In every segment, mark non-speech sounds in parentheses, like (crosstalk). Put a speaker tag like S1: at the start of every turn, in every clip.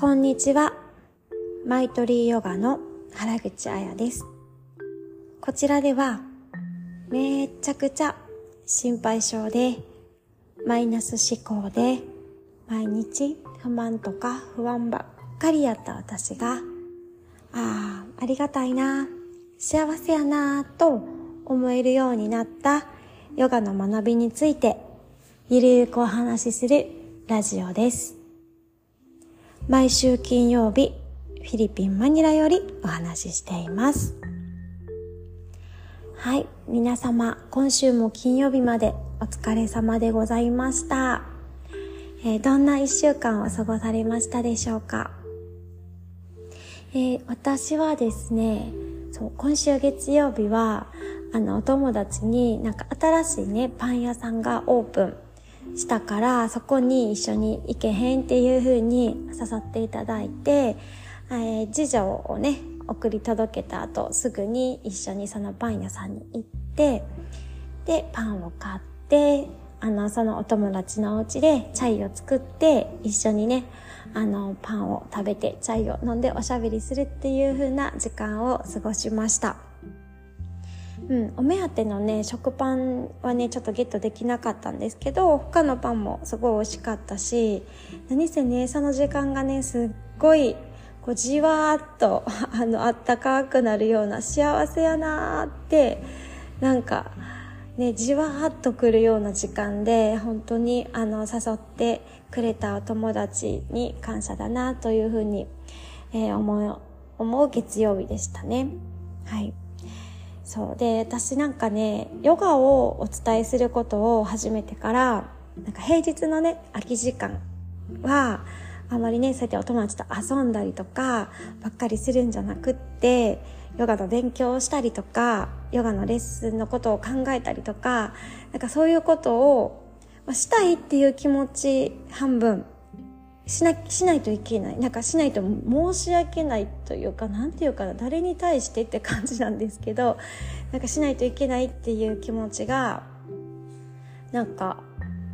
S1: こんにちは。マイトリーヨガの原口彩です。こちらでは、めっちゃくちゃ心配性で、マイナス思考で、毎日不満とか不安ばっかりやった私が、ああ、ありがたいな、幸せやな、と思えるようになったヨガの学びについて、ゆるーくお話しするラジオです。毎週金曜日、フィリピン・マニラよりお話ししています。はい、皆様、今週も金曜日までお疲れ様でございました。えーどんな一週間を過ごされましたでしょうか、えー私はですね、そう、今週月曜日は、あの、お友達になんか新しいね、パン屋さんがオープンしたから、そこに一緒に行けへんっていう風に誘っていただいて、えー次女をね、送り届けた後、すぐに一緒にそのパン屋さんに行って、で、パンを買って、あの、そのお友達のお家でチャイを作って、一緒にね、あの、パンを食べて、チャイを飲んでおしゃべりするっていう風な時間を過ごしました。うん、お目当てのね、食パンはね、ちょっとゲットできなかったんですけど、他のパンもすごい美味しかったし、何せね、その時間がね、すっごい、こう、じわーっと、(laughs) あの、あったかくなるような幸せやなーって、なんか、ね、じわーっとくるような時間で、本当に、あの、誘ってくれたお友達に感謝だな、というふうに、えー思う、思う月曜日でしたね。はい。そう。で、私なんかね、ヨガをお伝えすることを始めてから、なんか平日のね、空き時間は、あまりね、そうやってお友達と遊んだりとか、ばっかりするんじゃなくって、ヨガの勉強をしたりとか、ヨガのレッスンのことを考えたりとか、なんかそういうことを、したいっていう気持ち半分、しな、しないといけない。なんかしないと申し訳ないというか、なんていうかな、誰に対してって感じなんですけど、なんかしないといけないっていう気持ちが、なんか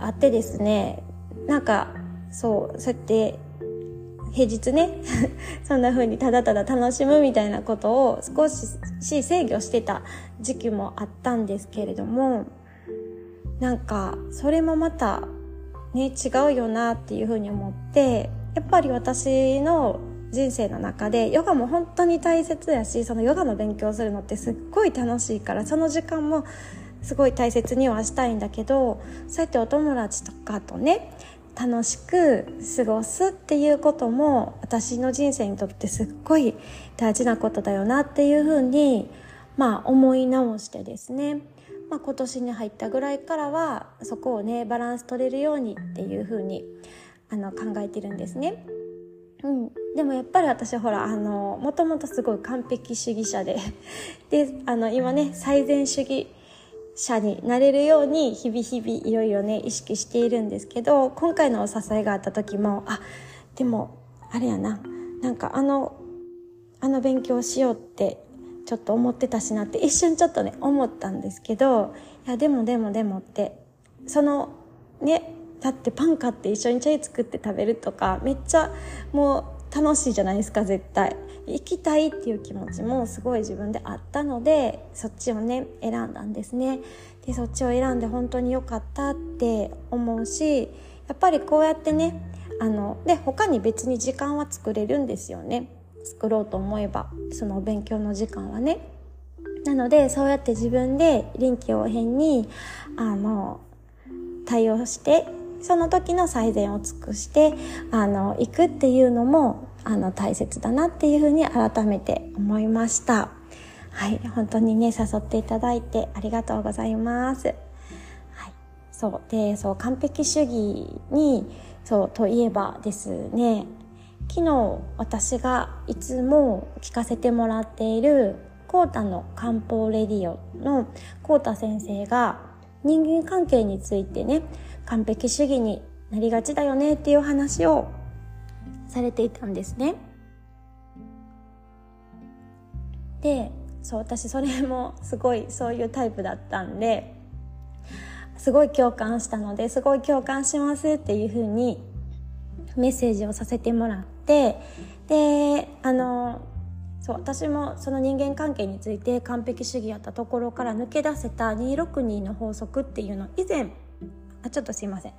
S1: あってですね、なんか、そう、そうやって、平日ね、(laughs) そんな風にただただ楽しむみたいなことを少し制御してた時期もあったんですけれども、なんか、それもまた、ね、違うよなっていうふうに思って、やっぱり私の人生の中で、ヨガも本当に大切やし、そのヨガの勉強するのってすっごい楽しいから、その時間もすごい大切にはしたいんだけど、そうやってお友達とかとね、楽しく過ごすっていうことも私の人生にとってすっごい大事なことだよなっていうふうに、まあ思い直してですね、まあ、今年に入ったぐらいからはそこをねバランス取れるようにっていう風にあの考えてるんですね。うん、でもやっぱり私ほらあのもともとすごい完璧主義者で (laughs) であの今ね最善主義者になれるように日々日々いろいろね意識しているんですけど今回のお支えがあった時もあでもあれやななんかあのあの勉強しようってちょっと思ってたしなって一瞬ちょっとね思ったんですけどいやでもでもでもってそのねだってパン買って一緒にチャイ作って食べるとかめっちゃもう楽しいじゃないですか絶対。行きたいっていう気持ちもすごい自分であったのでそっちをね選んだんですね。でそっちを選んで本当に良かったって思うしやっぱりこうやってねあので他に別に時間は作れるんですよね。作ろうと思えばその勉強の時間はね。なのでそうやって自分で臨機応変にあの対応してその時の最善を尽くしてあの行くっていうのもあの大切だなっていうふうに改めて思いました。はい。本当にね誘っていただいてありがとうございます。はい。そう。でそう完璧主義にそうといえばですね昨日私がいつも聞かせてもらっているコータの漢方レディオのコータ先生が人間関係についてね完璧主義になりがちだよねっていう話をされていたんですね。でそう私それもすごいそういうタイプだったんですごい共感したのですごい共感しますっていうふうにメッセージをさせてもらってであのそう私もその人間関係について完璧主義やったところから抜け出せた262の法則っていうの以前あちょっとすいません。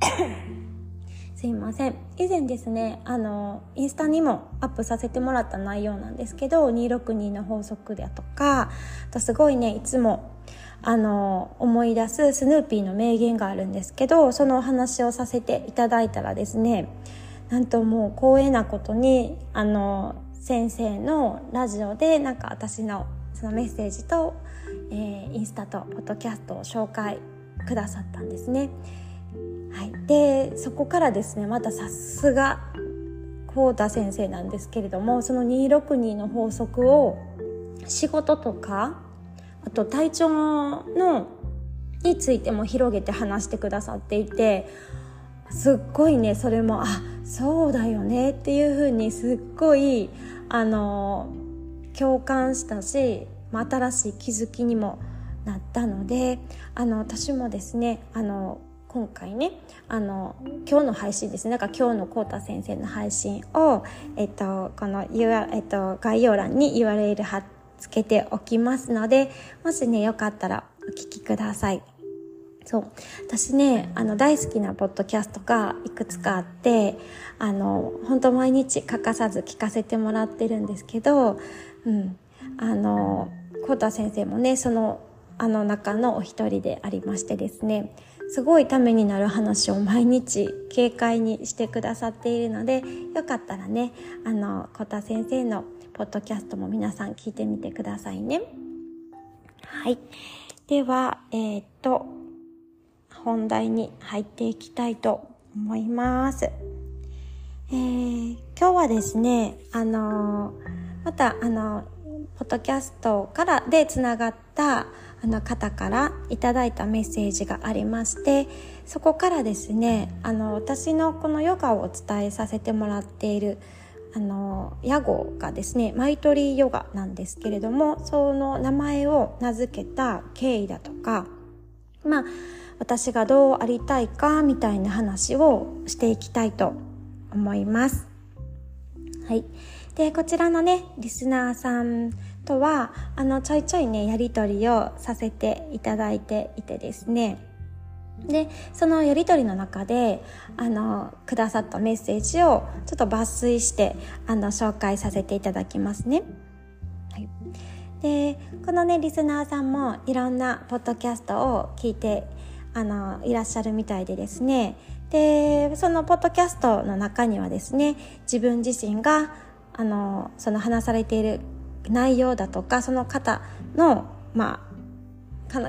S1: (coughs) すいません。以前ですねあのインスタにもアップさせてもらった内容なんですけど262の法則だとかあとすごいねいつもあの思い出すスヌーピーの名言があるんですけどそのお話をさせていただいたらですねなんともう光栄なことにあの先生のラジオでなんか私のそのメッセージと、えー、インスタとポッドキャストを紹介くださったんですね。はい、でそこからですねまたさすが浩太先生なんですけれどもその262の法則を仕事とかあと体調のについても広げて話してくださっていてすっごいねそれもあそうだよねっていうふうにすっごいあの共感したし、新しい気づきにもなったのであの私もですねあの今回ねあの今日の配信ですねだから今日のコータ先生の配信を、えっと、この、えっと、概要欄に URL 貼ってつけておきますのでもしねよかったらお聞きください。そう。私ねあの大好きなポッドキャストがいくつかあってあの本当毎日欠かさず聞かせてもらってるんですけど、うん、あのコータ先生もねそのあの中のお一人でありましてですねすごいためになる話を毎日軽快にしてくださっているのでよかったらねあのコタ先生のポッドキャストも皆さん聞いてみてくださいね。はい。では、えー、っと、本題に入っていきたいと思います。えー、今日はですね、あのまた、あのポッドキャストからでつながったあの方からいただいたメッセージがありましてそこからですねあの私のこのヨガをお伝えさせてもらっているあの屋号がですねマイトリーヨガなんですけれどもその名前を名付けた経緯だとかまあ私がどうありたいかみたいな話をしていきたいと思います。はい。で、こちらのね、リスナーさんとは、あの、ちょいちょいね、やりとりをさせていただいていてですね。で、そのやりとりの中で、あの、くださったメッセージをちょっと抜粋して、あの、紹介させていただきますね。はい。で、このね、リスナーさんもいろんなポッドキャストを聞いて、あの、いらっしゃるみたいでですね。で、そのポッドキャストの中にはですね、自分自身が、あの、その話されている内容だとかその方のまあ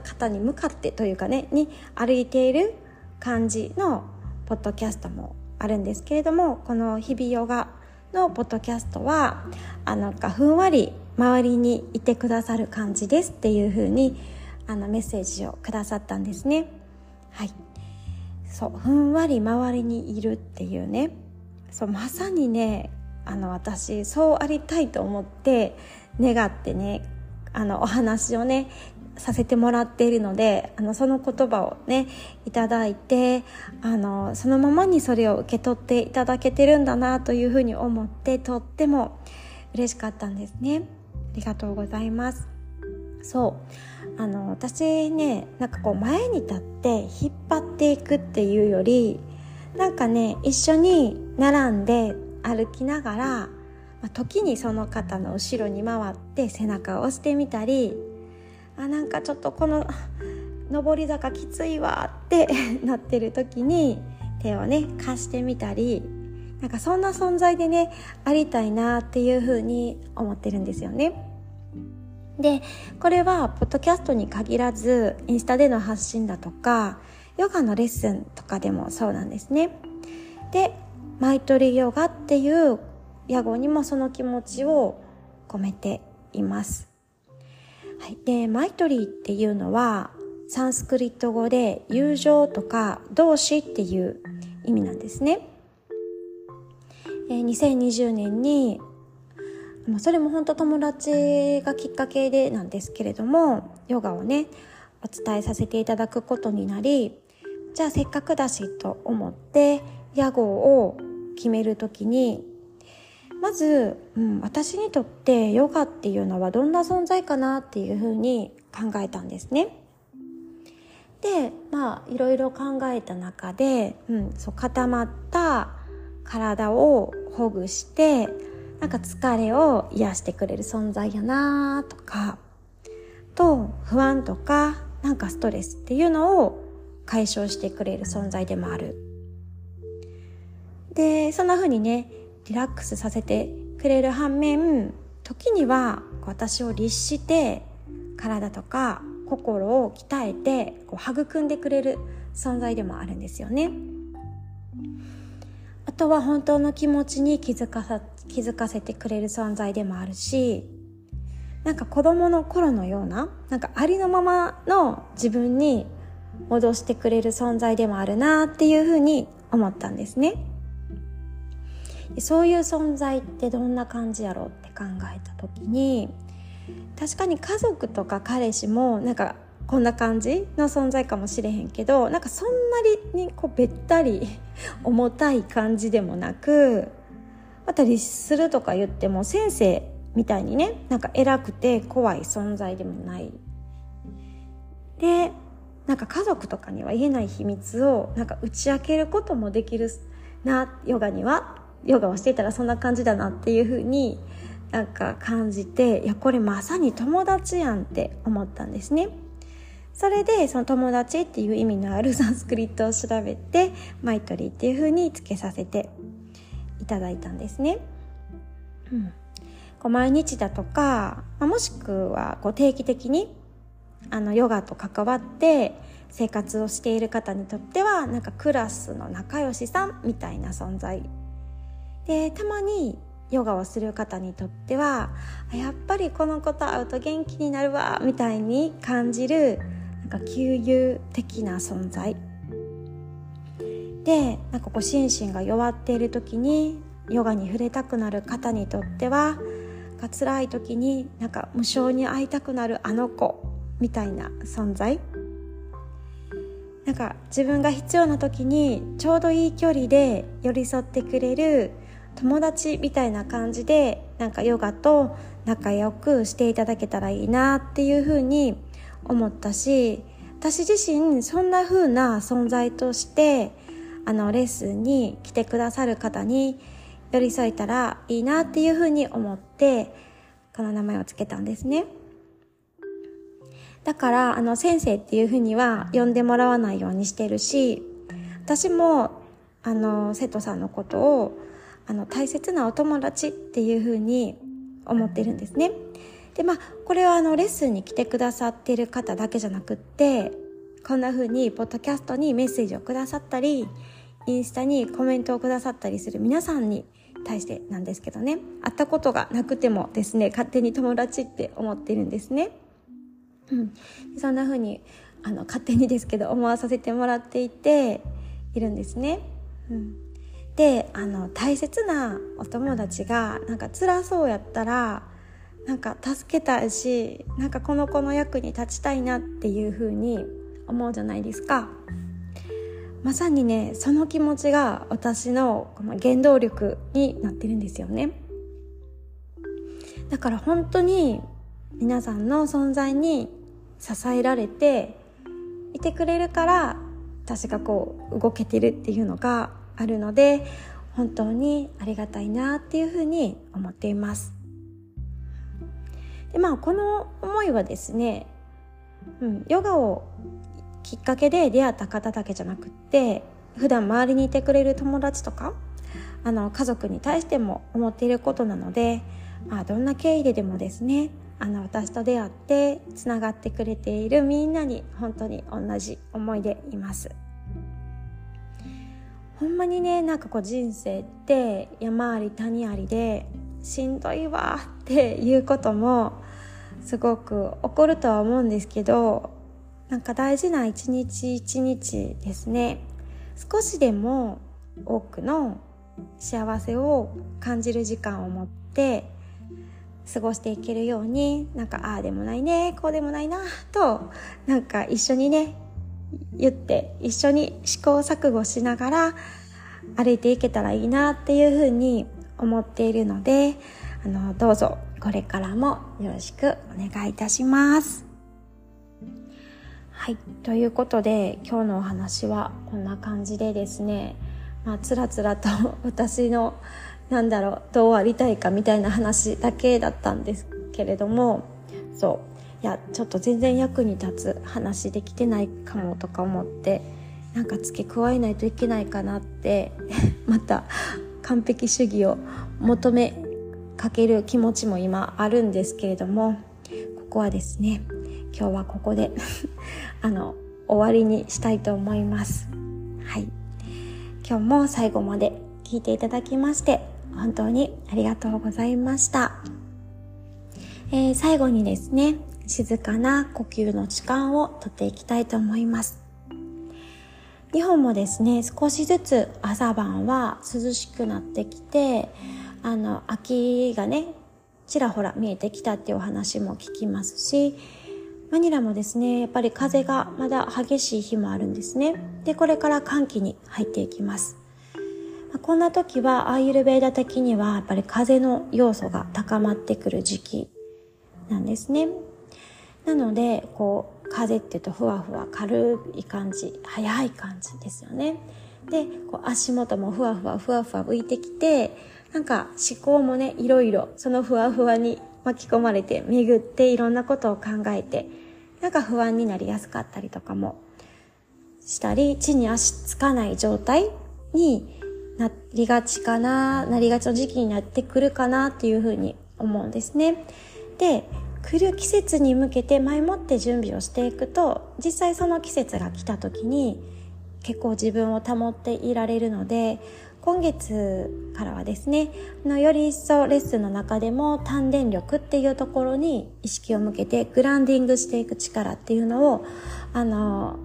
S1: 方に向かってというかねに歩いている感じのポッドキャストもあるんですけれどもこの日々ヨガのポッドキャストはあのふんわり周りにいてくださる感じですっていう風にあのメッセージをくださったんですね。はい。そうふんわり周りにいるっていうねそうまさにねあの私そうありたいと思って願ってねあのお話をねさせてもらっているのであのその言葉をねいただいてあのそのままにそれを受け取っていただけてるんだなというふうに思ってとっても嬉しかったんですね。ありがとうございます。そう。あの私ねなんかこう前に立って引っ張っていくっていうよりなんかね一緒に並んで歩きながら、時にその方の後ろに回って背中を押してみたりあなんかちょっとこの (laughs) 上り坂きついわって (laughs) なってる時に手をね貸してみたりなんかそんな存在でねありたいなっていうふうに思ってるんですよね。でこれはポッドキャストに限らずインスタでの発信だとかヨガのレッスンとかでもそうなんですね。でマイトリヨガっていう屋号にもその気持ちを込めています。はい、でマイトリーっていうのはサンスクリット語で友情とか同志っていう意味なんですね。え2020年にそれも本当友達がきっかけでなんですけれどもヨガをねお伝えさせていただくことになりじゃあせっかくだしと思って屋号を決める時にまず、うん、私にとってヨガっていうのはどんな存在かなっていうふうに考えたんですね。でまあいろいろ考えた中で、うん、そう固まった体をほぐしてなんか疲れを癒してくれる存在やなとかと不安とかなんかストレスっていうのを解消してくれる存在でもある。でそんな風にねリラックスさせてくれる反面時には私を律して体とか心を鍛えてこう育んでくれる存在でもあるんですよね。あとは本当の気持ちに気づかさ気づかせてくれる存在でもあるしなんか子供の頃のようななんかありのままの自分に戻してくれる存在でもあるなっていうふうに思ったんですね。そういう存在ってどんな感じやろう？って考えた時に確かに家族とか彼氏もなんかこんな感じの存在かもしれへんけどなんかそんなにこうべったり (laughs) 重たい感じでもなくまた律するとか言っても先生みたいにねなんか偉くて怖い存在でもない。でなんか家族とかには言えない秘密をなんか打ち明けることもできるなヨガにはヨガをしていたらそんな感じだなっていうふうになんか感じていやこれまさに友達やんって思ったんですね。それでその友達っていう意味のある (laughs) サンスクリットを調べてマイトリーっていう風につけさせていただいたんですね。うん、こう毎日だとか、まあ、もしくはこう定期的にあのヨガと関わって生活をしている方にとってはなんかクラスの仲良しさんみたいな存在でたまにヨガをする方にとってはやっぱりこの子と会うと元気になるわみたいに感じるなんか給油的な存在。でなんかこう心身が弱っている時にヨガに触れたくなる方にとってはが辛い時になんか無償に会いたくなるあの子みたいな存在。なんか自分が必要な時にちょうどいい距離で寄り添ってくれる友達みたいな感じでなんかヨガと仲良くしていただけたらいいなっていうふうに思ったし私自身そんな風な存在としてあのレッスンに来てくださる方に寄り添えたらいいなっていう風に思ってこの名前を付けたんですね。だからあの先生っていう風には呼んでもらわないようにしてるし私もあの生徒さんのことをあの大切なお友達っていう風に思ってるんですね。でまあこれはあのレッスンに来てくださってる方だけじゃなくってこんな風にポッドキャストにメッセージをくださったりインスタにコメントをくださったりする皆さんに対してなんですけどね会ったことがなくてもですね勝手に友達って思ってるんですね。うん、そんな風にあの勝手にですけど思わさせてもらっていているんですね。うんであの大切なお友達がなんか辛そうやったらなんか助けたいしなんかこの子の役に立ちたいなっていう風に思うじゃないですか。まさにねその気持ちが私のこの原動力になってるんですよね。だから本当に皆さんの存在に支えられていてくれるから私がこう動けてるっていうのがあるので本当にありがたいなっていうふうに思っていますでまあこの思いはですね、うん、ヨガをきっかけで出会った方だけじゃなくって普段周りにいてくれる友達とかあの家族に対しても思っていることなので、まあ、どんな経緯ででもですねあの私と出会ってつながってくれているみんなに本当に同じ思いでいます。ほんまにねなんかこう人生って山あり谷ありでしんどいわっていうこともすごく起こるとは思うんですけどなんか大事な一日一日ですね。少しでも多くの幸せを感じる時間を持って過ごしていけるようになんかああでもないねこうでもないなとなんか一緒にね言って一緒に試行錯誤しながら歩いていけたらいいなっていうふうに思っているので、あの、どうぞこれからもよろしくお願いいたします。はい。ということで、今日のお話はこんな感じでですね、まあ、つらつらと私の、なんだろう、どうありたいかみたいな話だけだったんですけれども、そう。や、ちょっと全然役に立つ話できてないかもとか思って、なんか付け加えないといけないかなって (laughs) また完璧主義を求めかける気持ちも今あるんですけれどもここはですね今日はここで (laughs) あの終わりにしたいと思います。はい。今日も最後まで聞いていただきまして本当にありがとうございました、えー、最後にですね静かな呼吸の時間をとっていきたいと思います。日本もですね少しずつ朝晩は涼しくなってきてあの秋がねちらほら見えてきたっていうお話も聞きますしマニラもですねやっぱり風がまだ激しい日もあるんですね。でこれから寒気に入っていきます。こんな時はアーユルベーダ的にはやっぱり風の要素が高まってくる時期なんですね。なのでこう風っていうとふわふわ軽い感じ速い感じですよね。でこう足元もふわふわふわふわ浮いてきてなんか思考もねいろいろそのふわふわに巻き込まれて巡っていろんなことを考えてなんか不安になりやすかったりとかもしたり地に足つかない状態になりがちかななりがちの時期になってくるかなっていうふうに思うんですね。で来る季節に向けて前もって準備をしていくと実際その季節が来た時に結構自分を保っていられるので今月からはですねのより一層レッスンの中でも単電力っていうところに意識を向けてグランディングしていく力っていうのをあの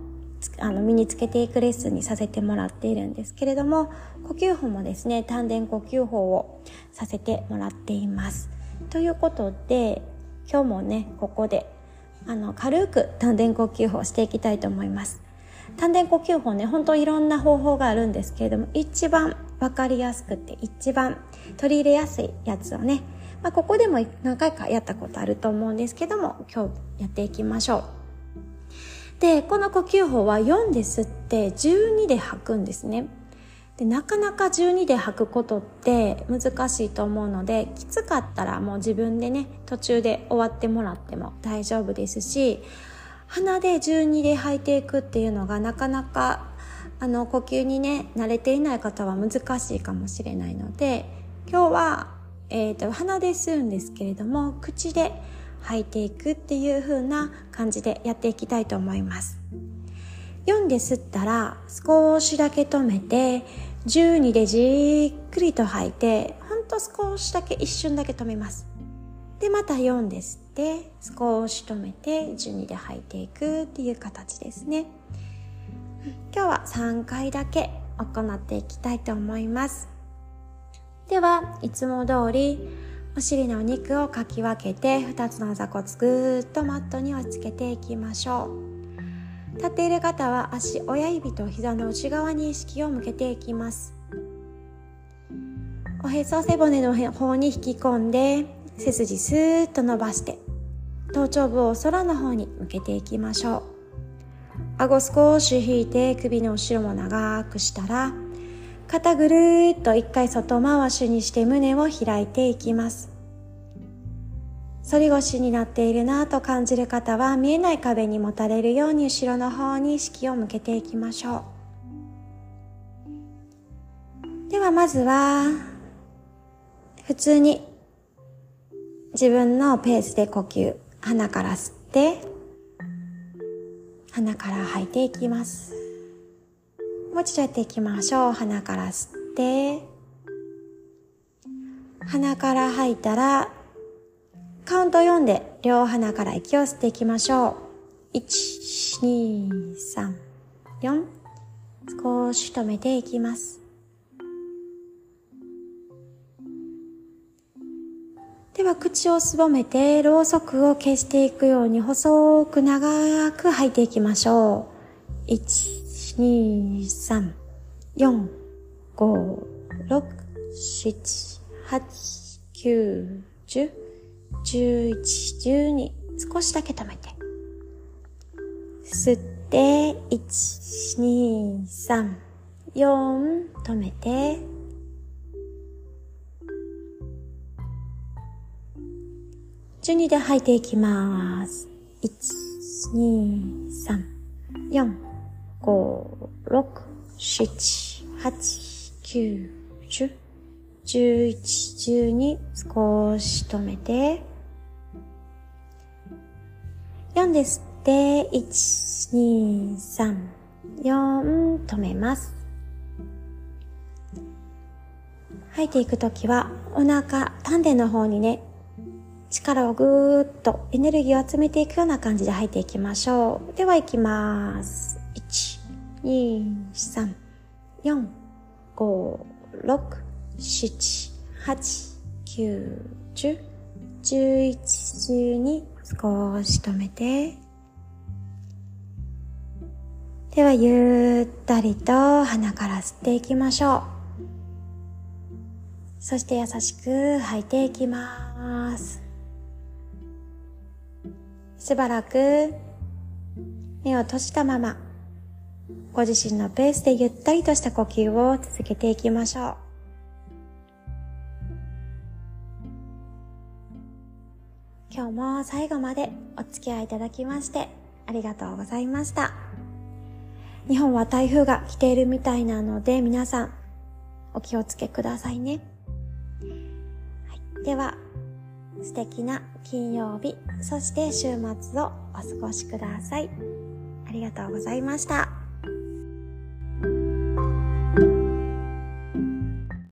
S1: あの身につけていくレッスンにさせてもらっているんですけれども呼吸法もですね丹田呼吸法をさせてもらっています。ということで今日もねここであの軽く丹田呼吸法をしていきたいと思います。丹田呼吸法ね本当いろんな方法があるんですけれども一番分かりやすくて一番取り入れやすいやつをね、まあ、ここでも何回かやったことあると思うんですけども今日やっていきましょう。でこの呼吸法は4で吸って12で吐くんですね。でなかなか12で吐くことって難しいと思うのできつかったらもう自分でね途中で終わってもらっても大丈夫ですし鼻で12で吐いていくっていうのがなかなかあの呼吸にね慣れていない方は難しいかもしれないので今日は、えーと、鼻で吸うんですけれども口で吐いていくっていう風な感じでやっていきたいと思います。4で吸ったら少しだけ止めて12でじっくりと吐いてほんと少しだけ一瞬だけ止めます。でまた4で吸って少し止めて12で吐いていくっていう形ですね。今日は3回だけ行っていきたいと思います。ではいつも通りお尻のお肉をかき分けて2つの座骨ぐーっとマットに押し付けていきましょう。立っている方は足親指と膝の内側に意識を向けていきます。おへそ背骨の方に引き込んで背筋スーッと伸ばして頭頂部を空の方に向けていきましょう。顎少し引いて首の後ろも長くしたら肩ぐるっと一回外回しにして胸を開いていきます。反り腰になっているなと感じる方は見えない壁にもたれるように後ろの方に意識を向けていきましょう。ではまずは普通に自分のペースで呼吸鼻から吸って鼻から吐いていきます。もう一度やっていきましょう。鼻から吸って鼻から吐いたらカウント4で両鼻から息を吸っていきましょう。1、2、3、4。少し止めていきます。では口をすぼめてろうそくを消していくように細く長く吐いていきましょう。1、2、3、4、5、6、7、8、9、10、11、12少しだけ止めて。吸って1、2、3、4止めて。12で吐いていきます。1、2、3、4、5、6、7、8、9、10、11、12少し止めて4です。で、1、2、3、4止めます。吐いていくときはお腹、丹田の方にね、力をぐーっとエネルギーを集めていくような感じで吐いていきましょう。では行きます。1、2、3、4、5、6、7、8、9、10、11、12、少し止めて、ではゆったりと鼻から吸っていきましょう。そして優しく吐いていきます。しばらく目を閉じたままご自身のペースでゆったりとした呼吸を続けていきましょう。今日も最後までお付き合いいただきましてありがとうございました。日本は台風が来ているみたいなので皆さんお気をつけくださいね。はい、では、素敵な金曜日、そして週末をお過ごしください。ありがとうございました。